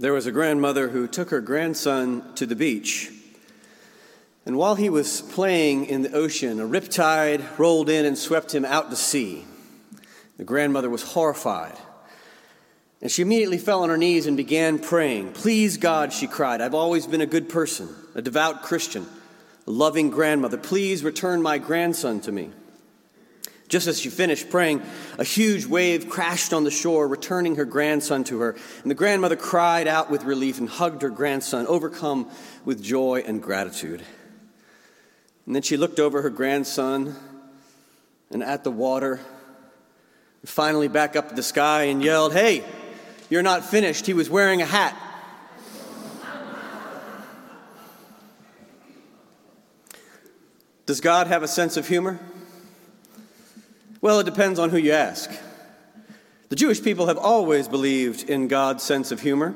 There was a grandmother who took her grandson to the beach. And while he was playing in the ocean, a riptide rolled in and swept him out to sea. The grandmother was horrified. And she immediately fell on her knees and began praying. Please, God, she cried, I've always been a good person, a devout Christian, a loving grandmother. Please return my grandson to me. Just as she finished praying, a huge wave crashed on the shore, returning her grandson to her. And the grandmother cried out with relief and hugged her grandson, overcome with joy and gratitude. And then she looked over her grandson and at the water, and finally back up to the sky and yelled, Hey, you're not finished. He was wearing a hat. Does God have a sense of humor? Well, it depends on who you ask. The Jewish people have always believed in God's sense of humor.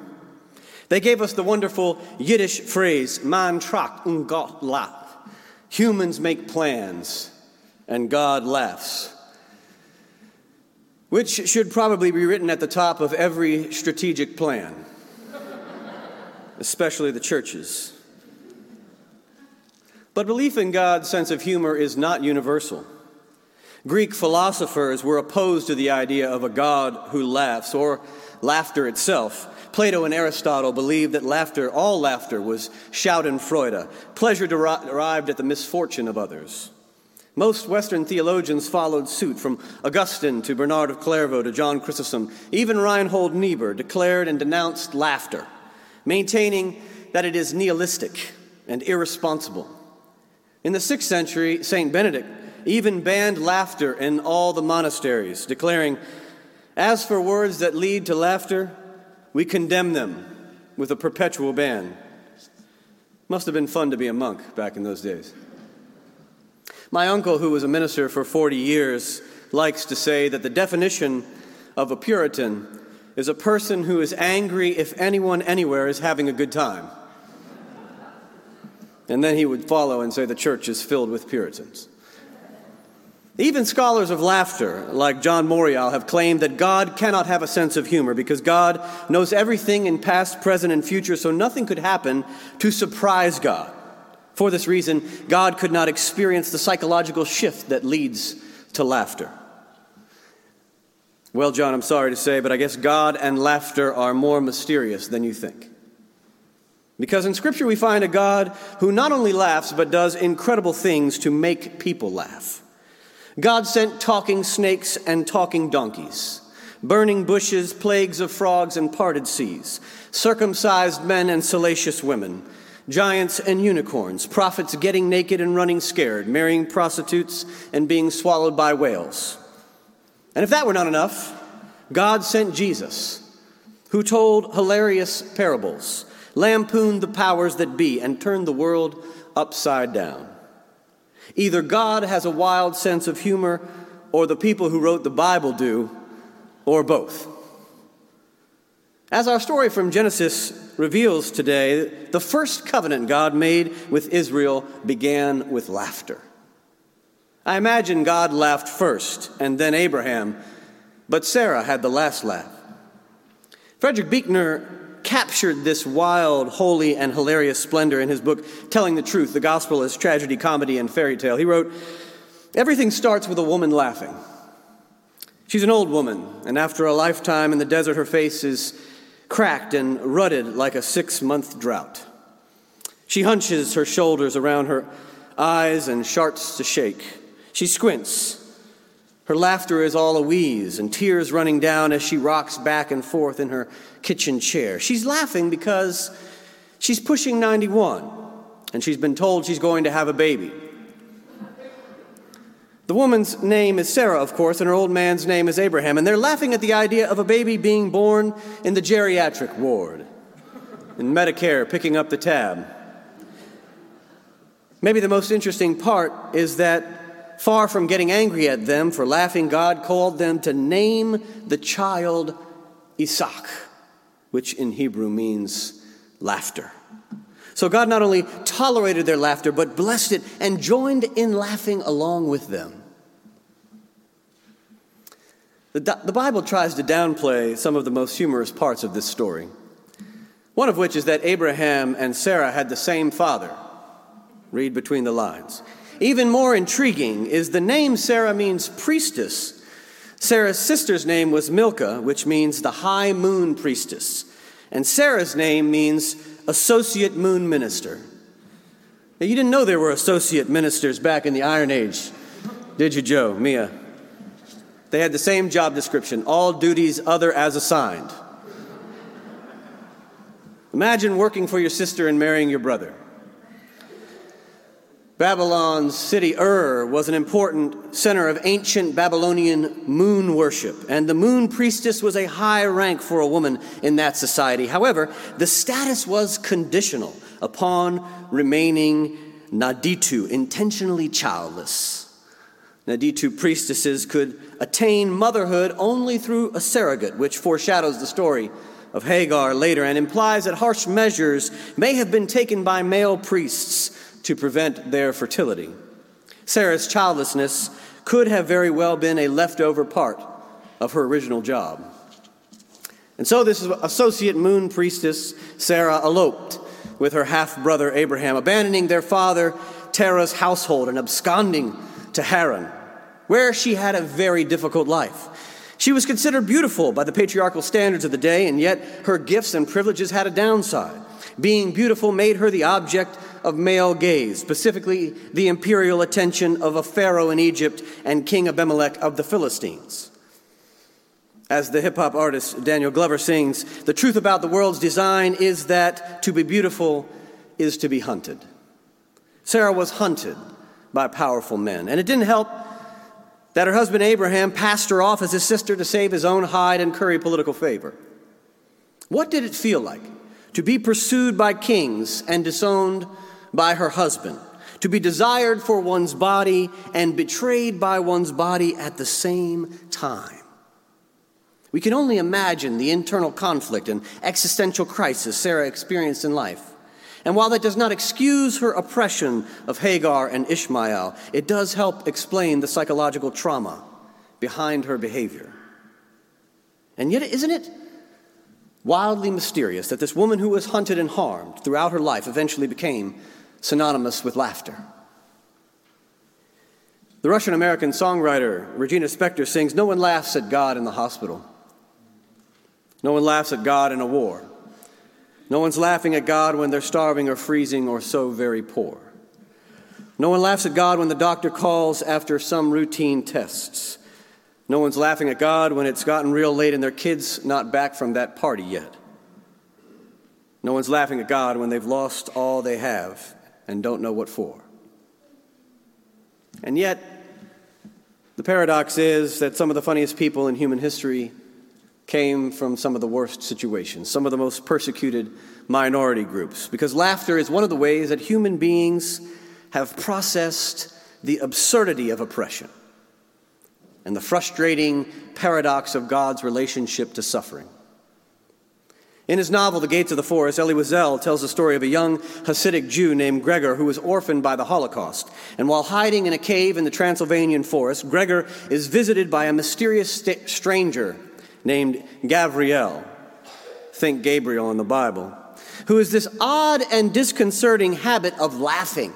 They gave us the wonderful Yiddish phrase, man tracht und Gott lacht. Humans make plans and God laughs, which should probably be written at the top of every strategic plan, especially the churches. But belief in God's sense of humor is not universal. Greek philosophers were opposed to the idea of a God who laughs or laughter itself. Plato and Aristotle believed that laughter, all laughter, was schadenfreude, pleasure derived at the misfortune of others. Most Western theologians followed suit, from Augustine to Bernard of Clairvaux to John Chrysostom. Even Reinhold Niebuhr declared and denounced laughter, maintaining that it is nihilistic and irresponsible. In the sixth century, St. Benedict even banned laughter in all the monasteries, declaring, As for words that lead to laughter, we condemn them with a perpetual ban. Must have been fun to be a monk back in those days. My uncle, who was a minister for 40 years, likes to say that the definition of a Puritan is a person who is angry if anyone anywhere is having a good time. And then he would follow and say the church is filled with Puritans. Even scholars of laughter, like John Morreall, have claimed that God cannot have a sense of humor because God knows everything in past, present, and future, so nothing could happen to surprise God. For this reason, God could not experience the psychological shift that leads to laughter. Well, John, I'm sorry to say, but I guess God and laughter are more mysterious than you think. Because in Scripture we find a God who not only laughs, but does incredible things to make people laugh. God sent talking snakes and talking donkeys, burning bushes, plagues of frogs and parted seas, circumcised men and salacious women, giants and unicorns, prophets getting naked and running scared, marrying prostitutes and being swallowed by whales. And if that were not enough, God sent Jesus, who told hilarious parables, lampooned the powers that be, and turned the world upside down. Either God has a wild sense of humor, or the people who wrote the Bible do, or both. As our story from Genesis reveals today, the first covenant God made with Israel began with laughter. I imagine God laughed first and then Abraham, but Sarah had the last laugh. Frederick Buechner captured this wild, holy, and hilarious splendor in his book, Telling the Truth The Gospel as Tragedy, Comedy, and Fairy Tale. He wrote, Everything starts with a woman laughing. She's an old woman, and after a lifetime in the desert, her face is cracked and rutted like a six month drought. She hunches her shoulders around her eyes and starts to shake. She squints her laughter is all a wheeze and tears running down as she rocks back and forth in her kitchen chair. She's laughing because she's pushing 91 and she's been told she's going to have a baby. The woman's name is Sarah, of course, and her old man's name is Abraham, and they're laughing at the idea of a baby being born in the geriatric ward, in Medicare picking up the tab. Maybe the most interesting part is that Far from getting angry at them for laughing, God called them to name the child Isaac, which in Hebrew means laughter. So God not only tolerated their laughter, but blessed it and joined in laughing along with them. The, the Bible tries to downplay some of the most humorous parts of this story. One of which is that Abraham and Sarah had the same father. Read between the lines. Even more intriguing is the name Sarah means priestess. Sarah's sister's name was Milcah, which means the high moon priestess. And Sarah's name means associate moon minister. Now, you didn't know there were associate ministers back in the Iron Age, did you, Joe, Mia? They had the same job description all duties other as assigned. Imagine working for your sister and marrying your brother. Babylon's city Ur was an important center of ancient Babylonian moon worship, and the moon priestess was a high rank for a woman in that society. However, the status was conditional upon remaining naditu, intentionally childless. Naditu priestesses could attain motherhood only through a surrogate, which foreshadows the story of Hagar later and implies that harsh measures may have been taken by male priests to prevent their fertility. Sarah's childlessness could have very well been a leftover part of her original job. And so, this associate moon priestess, Sarah, eloped with her half brother Abraham, abandoning their father Terah's household and absconding to Haran, where she had a very difficult life. She was considered beautiful by the patriarchal standards of the day, and yet her gifts and privileges had a downside. Being beautiful made her the object of male gaze, specifically the imperial attention of a pharaoh in Egypt and King Abimelech of the Philistines. As the hip hop artist Daniel Glover sings, the truth about the world's design is that to be beautiful is to be hunted. Sarah was hunted by powerful men, and it didn't help that her husband Abraham passed her off as his sister to save his own hide and curry political favor. What did it feel like to be pursued by kings and disowned by her husband, to be desired for one's body and betrayed by one's body at the same time? We can only imagine the internal conflict and existential crisis Sarah experienced in life. And while that does not excuse her oppression of Hagar and Ishmael, it does help explain the psychological trauma behind her behavior. And yet, isn't it wildly mysterious that this woman who was hunted and harmed throughout her life eventually became synonymous with laughter? The Russian American songwriter Regina Spektor sings No one laughs at God in the hospital. No one laughs at God in a war. No one's laughing at God when they're starving or freezing or so very poor. No one laughs at God when the doctor calls after some routine tests. No one's laughing at God when it's gotten real late and their kid's not back from that party yet. No one's laughing at God when they've lost all they have and don't know what for. And yet, the paradox is that some of the funniest people in human history came from some of the worst situations, some of the most persecuted minority groups, because laughter is one of the ways that human beings have processed the absurdity of oppression and the frustrating paradox of God's relationship to suffering. In his novel, The Gates of the Forest, Elie Wiesel tells the story of a young Hasidic Jew named Gregor who was orphaned by the Holocaust. And while hiding in a cave in the Transylvanian forest, Gregor is visited by a mysterious st- stranger named Gabriel. Think Gabriel in the Bible, who has this odd and disconcerting habit of laughing.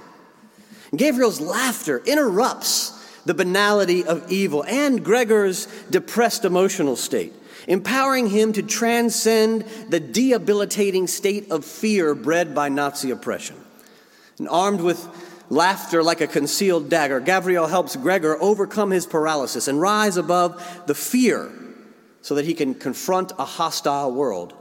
Gabriel's laughter interrupts the banality of evil and Gregor's depressed emotional state, empowering him to transcend the debilitating state of fear bred by Nazi oppression. And armed with laughter like a concealed dagger, Gabriel helps Gregor overcome his paralysis and rise above the fear so that he can confront a hostile world.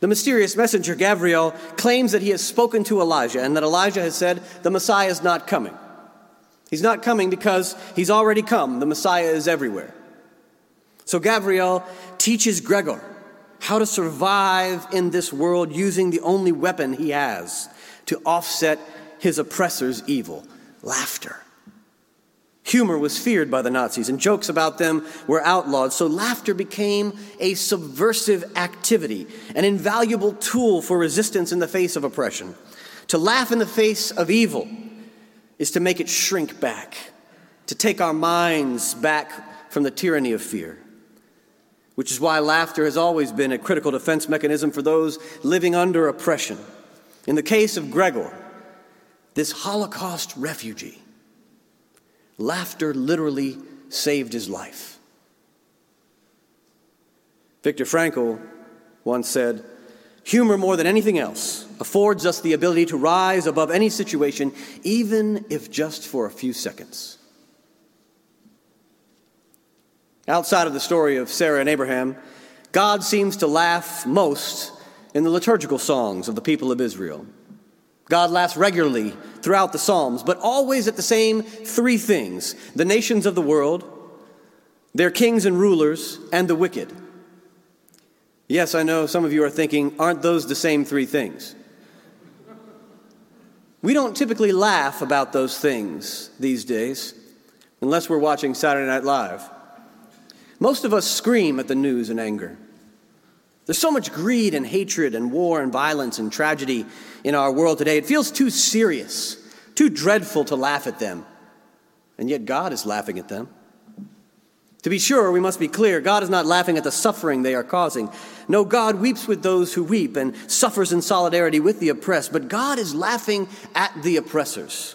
The mysterious messenger, Gabriel, claims that he has spoken to Elijah and that Elijah has said, The Messiah is not coming. He's not coming because he's already come. The Messiah is everywhere. So Gavriel teaches Gregor how to survive in this world using the only weapon he has to offset his oppressor's evil laughter. Humor was feared by the Nazis, and jokes about them were outlawed, so laughter became a subversive activity, an invaluable tool for resistance in the face of oppression. To laugh in the face of evil is to make it shrink back, to take our minds back from the tyranny of fear. Which is why laughter has always been a critical defense mechanism for those living under oppression. In the case of Gregor, this Holocaust refugee, laughter literally saved his life. Viktor Frankl once said, Humor, more than anything else, affords us the ability to rise above any situation, even if just for a few seconds. Outside of the story of Sarah and Abraham, God seems to laugh most in the liturgical songs of the people of Israel. God laughs regularly throughout the Psalms, but always at the same three things the nations of the world, their kings and rulers, and the wicked. Yes, I know some of you are thinking, aren't those the same three things? We don't typically laugh about those things these days, unless we're watching Saturday Night Live. Most of us scream at the news in anger. There's so much greed and hatred and war and violence and tragedy in our world today. It feels too serious, too dreadful to laugh at them. And yet God is laughing at them. To be sure, we must be clear God is not laughing at the suffering they are causing. No, God weeps with those who weep and suffers in solidarity with the oppressed, but God is laughing at the oppressors.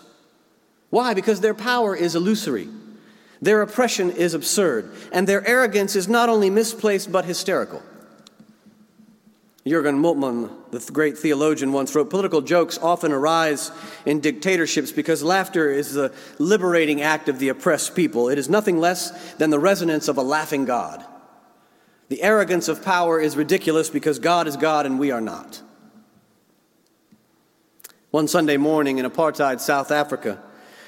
Why? Because their power is illusory. Their oppression is absurd, and their arrogance is not only misplaced but hysterical. Jurgen Moltmann, the great theologian, once wrote Political jokes often arise in dictatorships because laughter is the liberating act of the oppressed people. It is nothing less than the resonance of a laughing God. The arrogance of power is ridiculous because God is God and we are not. One Sunday morning in apartheid South Africa,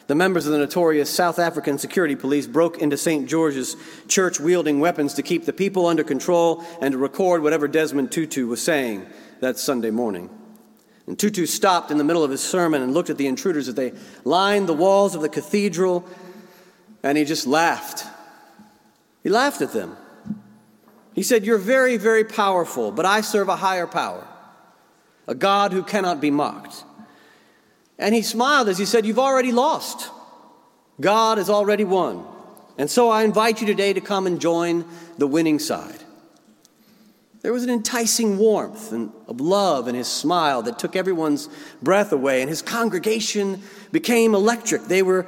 the members of the notorious South African security police broke into St. George's church wielding weapons to keep the people under control and to record whatever Desmond Tutu was saying that Sunday morning. And Tutu stopped in the middle of his sermon and looked at the intruders as they lined the walls of the cathedral, and he just laughed. He laughed at them. He said, You're very, very powerful, but I serve a higher power, a God who cannot be mocked. And he smiled as he said, You've already lost. God has already won. And so I invite you today to come and join the winning side. There was an enticing warmth and of love in his smile that took everyone's breath away, and his congregation became electric. They were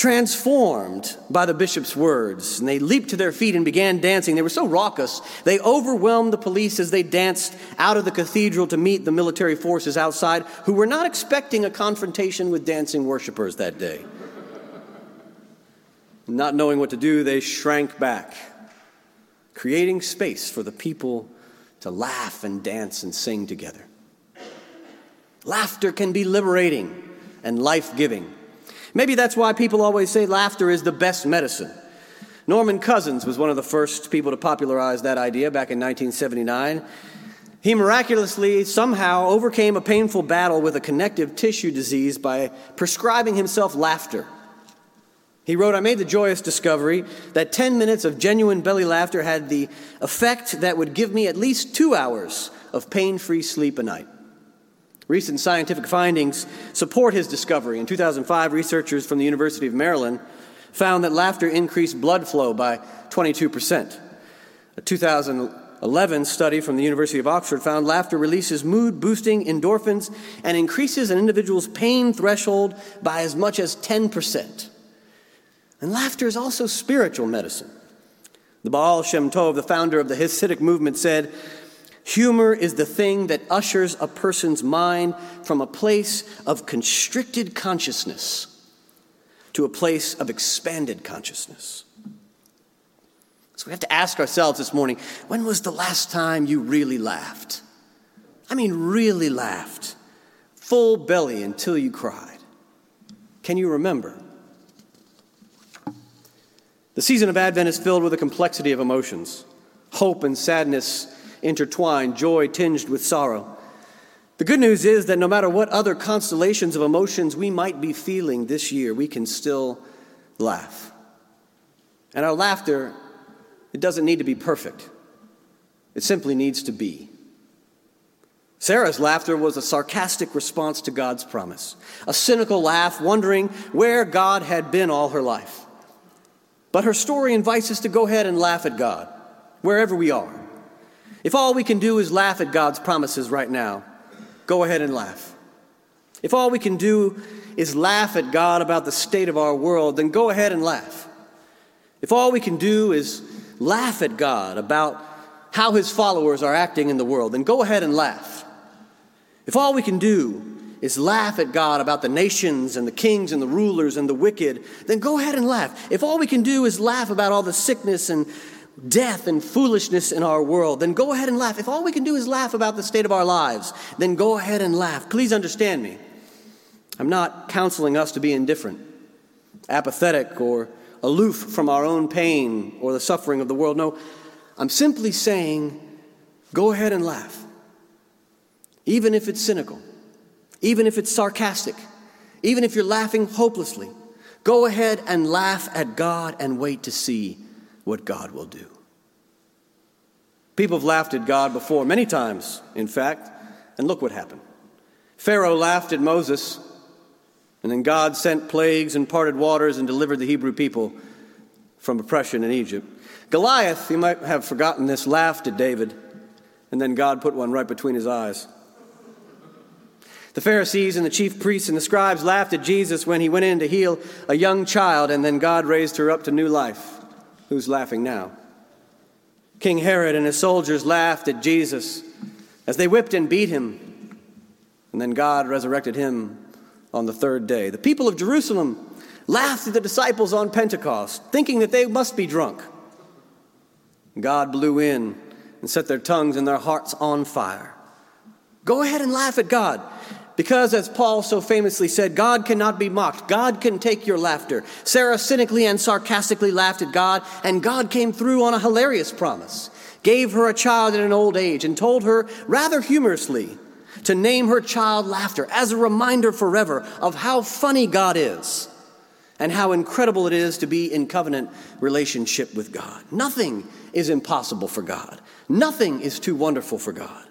transformed by the bishop's words. And they leaped to their feet and began dancing. They were so raucous, they overwhelmed the police as they danced out of the cathedral to meet the military forces outside, who were not expecting a confrontation with dancing worshippers that day. Not knowing what to do, they shrank back, creating space for the people to laugh and dance and sing together. Laughter can be liberating and life giving. Maybe that's why people always say laughter is the best medicine. Norman Cousins was one of the first people to popularize that idea back in 1979. He miraculously somehow overcame a painful battle with a connective tissue disease by prescribing himself laughter. He wrote, I made the joyous discovery that 10 minutes of genuine belly laughter had the effect that would give me at least two hours of pain free sleep a night. Recent scientific findings support his discovery. In 2005, researchers from the University of Maryland found that laughter increased blood flow by 22%. A 2011 study from the University of Oxford found laughter releases mood boosting endorphins and increases an individual's pain threshold by as much as 10%. And laughter is also spiritual medicine. The Baal Shem Tov, the founder of the Hasidic movement, said, Humor is the thing that ushers a person's mind from a place of constricted consciousness to a place of expanded consciousness. So we have to ask ourselves this morning when was the last time you really laughed? I mean, really laughed, full belly until you cried. Can you remember? The season of Advent is filled with a complexity of emotions hope and sadness intertwined, joy tinged with sorrow. The good news is that no matter what other constellations of emotions we might be feeling this year, we can still laugh. And our laughter, it doesn't need to be perfect, it simply needs to be. Sarah's laughter was a sarcastic response to God's promise, a cynical laugh, wondering where God had been all her life. But her story invites us to go ahead and laugh at God wherever we are. If all we can do is laugh at God's promises right now, go ahead and laugh. If all we can do is laugh at God about the state of our world, then go ahead and laugh. If all we can do is laugh at God about how his followers are acting in the world, then go ahead and laugh. If all we can do is laugh at God about the nations and the kings and the rulers and the wicked, then go ahead and laugh. If all we can do is laugh about all the sickness and death and foolishness in our world, then go ahead and laugh. If all we can do is laugh about the state of our lives, then go ahead and laugh. Please understand me. I'm not counseling us to be indifferent, apathetic, or aloof from our own pain or the suffering of the world. No, I'm simply saying go ahead and laugh, even if it's cynical, even if it's sarcastic, even if you're laughing hopelessly. Go ahead and laugh at God and wait to see what God will do. People have laughed at God before, many times, in fact, and look what happened. Pharaoh laughed at Moses, and then God sent plagues and parted waters and delivered the Hebrew people from oppression in Egypt. Goliath, you might have forgotten this, laughed at David, and then God put one right between his eyes. The Pharisees and the chief priests and the scribes laughed at Jesus when he went in to heal a young child, and then God raised her up to new life. Who's laughing now? King Herod and his soldiers laughed at Jesus as they whipped and beat him, and then God resurrected him on the third day. The people of Jerusalem laughed at the disciples on Pentecost, thinking that they must be drunk. God blew in and set their tongues and their hearts on fire. Go ahead and laugh at God. Because, as Paul so famously said, God cannot be mocked. God can take your laughter. Sarah cynically and sarcastically laughed at God, and God came through on a hilarious promise, gave her a child in an old age, and told her, rather humorously, to name her child Laughter as a reminder forever of how funny God is and how incredible it is to be in covenant relationship with God. Nothing is impossible for God, nothing is too wonderful for God.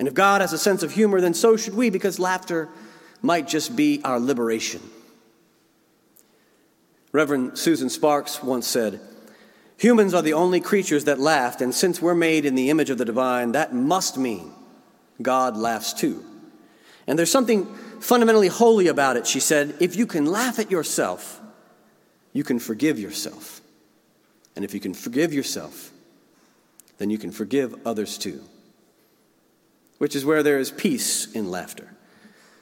And if God has a sense of humor, then so should we, because laughter might just be our liberation. Reverend Susan Sparks once said, Humans are the only creatures that laughed, and since we're made in the image of the divine, that must mean God laughs too. And there's something fundamentally holy about it, she said. If you can laugh at yourself, you can forgive yourself. And if you can forgive yourself, then you can forgive others too which is where there is peace in laughter.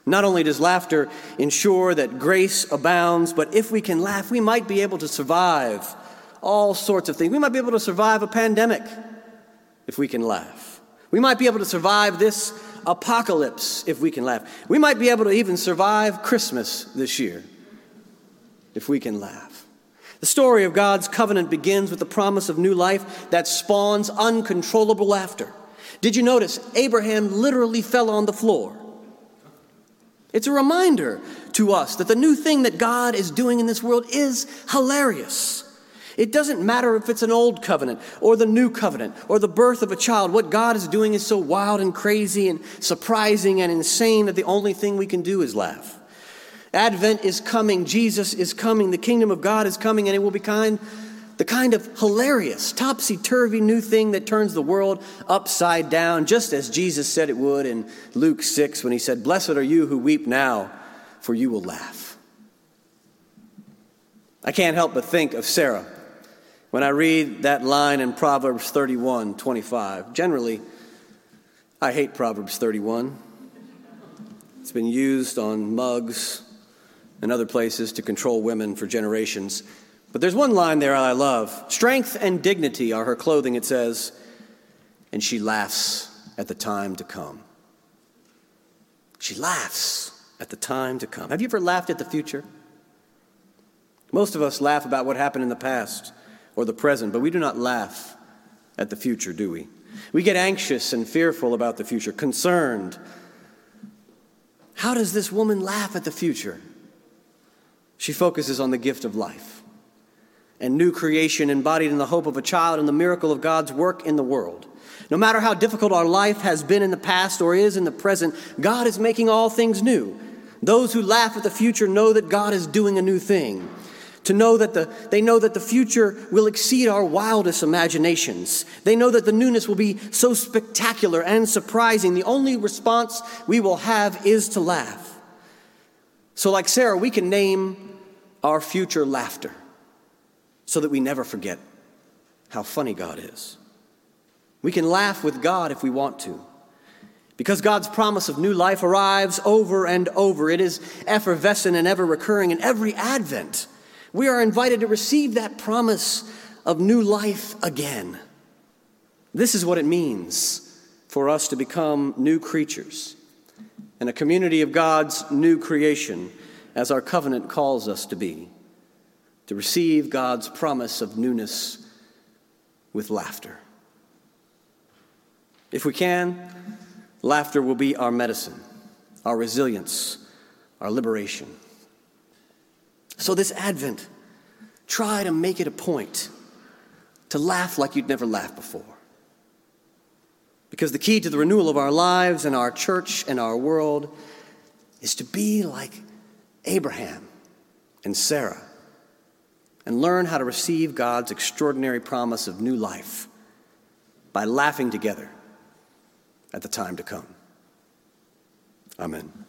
Not only does laughter ensure that grace abounds, but if we can laugh, we might be able to survive all sorts of things. We might be able to survive a pandemic if we can laugh. We might be able to survive this apocalypse if we can laugh. We might be able to even survive Christmas this year if we can laugh. The story of God's covenant begins with the promise of new life that spawns uncontrollable laughter. Did you notice Abraham literally fell on the floor? It's a reminder to us that the new thing that God is doing in this world is hilarious. It doesn't matter if it's an old covenant or the new covenant or the birth of a child. What God is doing is so wild and crazy and surprising and insane that the only thing we can do is laugh. Advent is coming, Jesus is coming, the kingdom of God is coming, and it will be kind the kind of hilarious, topsy turvy new thing that turns the world upside down, just as Jesus said it would in Luke 6 when he said, Blessed are you who weep now, for you will laugh. I can't help but think of Sarah when I read that line in Proverbs 31 25. Generally, I hate Proverbs 31. It's been used on mugs and other places to control women for generations. But there's one line there I love. Strength and dignity are her clothing, it says, and she laughs at the time to come. She laughs at the time to come. Have you ever laughed at the future? Most of us laugh about what happened in the past or the present, but we do not laugh at the future, do we? We get anxious and fearful about the future, concerned. How does this woman laugh at the future? She focuses on the gift of life and new creation embodied in the hope of a child and the miracle of God's work in the world. No matter how difficult our life has been in the past or is in the present, God is making all things new. Those who laugh at the future know that God is doing a new thing. to know that the, they know that the future will exceed our wildest imaginations. They know that the newness will be so spectacular and surprising. The only response we will have is to laugh. So, like Sarah, we can name our future laughter so that we never forget how funny God is. We can laugh with God if we want to. Because God's promise of new life arrives over and over. It is effervescent and ever recurring in every advent. We are invited to receive that promise of new life again. This is what it means for us to become new creatures and a community of God's new creation, as our covenant calls us to be, to receive God's promise of newness with laughter. If we can, laughter will be our medicine, our resilience, our liberation. So, this Advent, try to make it a point to laugh like you'd never laughed before. Because the key to the renewal of our lives and our church and our world is to be like Abraham and Sarah and learn how to receive God's extraordinary promise of new life by laughing together at the time to come. Amen.